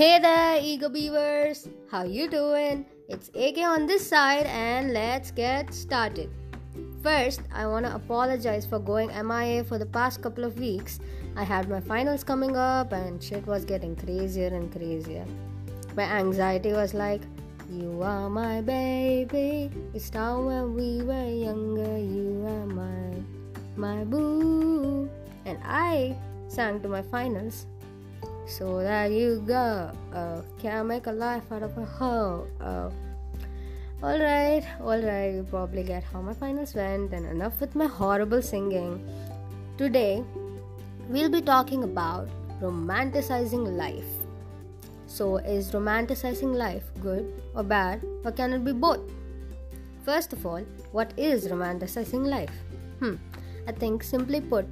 Hey there, ego beavers! How you doing? It's AK on this side, and let's get started. First, I want to apologize for going MIA for the past couple of weeks. I had my finals coming up, and shit was getting crazier and crazier. My anxiety was like, You are my baby. It's started when we were younger. You are my, my boo. And I sang to my finals so there you go. Uh, can I make a life out of a hoe? Uh, alright, alright, you probably get how my finals went, and enough with my horrible singing. Today, we'll be talking about romanticizing life. So, is romanticizing life good or bad, or can it be both? First of all, what is romanticizing life? Hmm, I think simply put,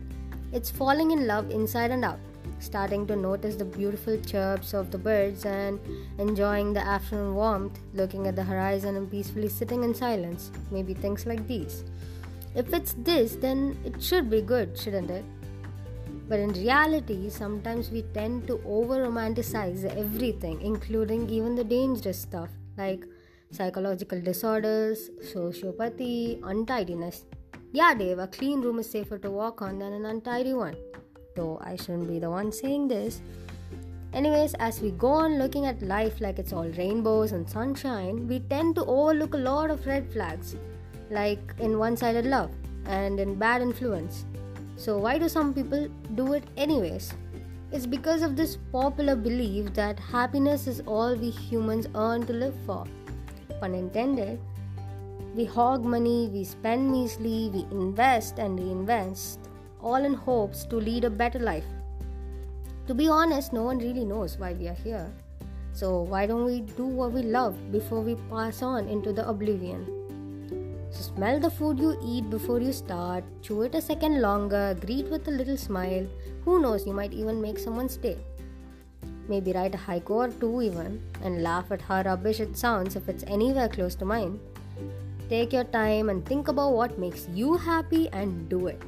it's falling in love inside and out starting to notice the beautiful chirps of the birds and enjoying the afternoon warmth, looking at the horizon and peacefully sitting in silence. Maybe things like these. If it's this, then it should be good, shouldn't it? But in reality, sometimes we tend to over romanticize everything, including even the dangerous stuff like psychological disorders, sociopathy, untidiness. Yeah, Dave, a clean room is safer to walk on than an untidy one though I shouldn't be the one saying this. Anyways, as we go on looking at life like it's all rainbows and sunshine, we tend to overlook a lot of red flags, like in one sided love and in bad influence. So, why do some people do it anyways? It's because of this popular belief that happiness is all we humans earn to live for. Pun intended. We hog money, we spend measly, we invest and reinvest, all in hopes to lead a better life. To be honest, no one really knows why we are here. So, why don't we do what we love before we pass on into the oblivion? So, smell the food you eat before you start, chew it a second longer, greet with a little smile. Who knows, you might even make someone stay. Maybe write a haiku or two, even, and laugh at how rubbish it sounds if it's anywhere close to mine. Take your time and think about what makes you happy and do it.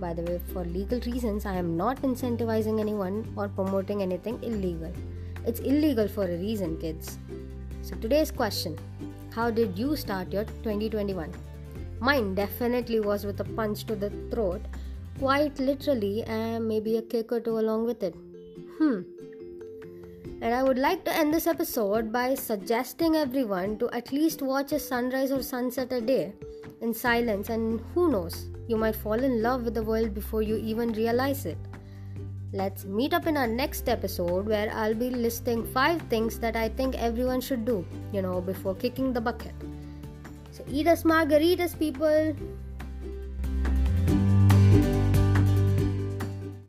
By the way, for legal reasons, I am not incentivizing anyone or promoting anything illegal. It's illegal for a reason, kids. So, today's question How did you start your 2021? Mine definitely was with a punch to the throat, quite literally, and maybe a kick or two along with it. Hmm. And I would like to end this episode by suggesting everyone to at least watch a sunrise or sunset a day in silence, and who knows, you might fall in love with the world before you even realize it. Let's meet up in our next episode where I'll be listing 5 things that I think everyone should do, you know, before kicking the bucket. So eat us margaritas, people!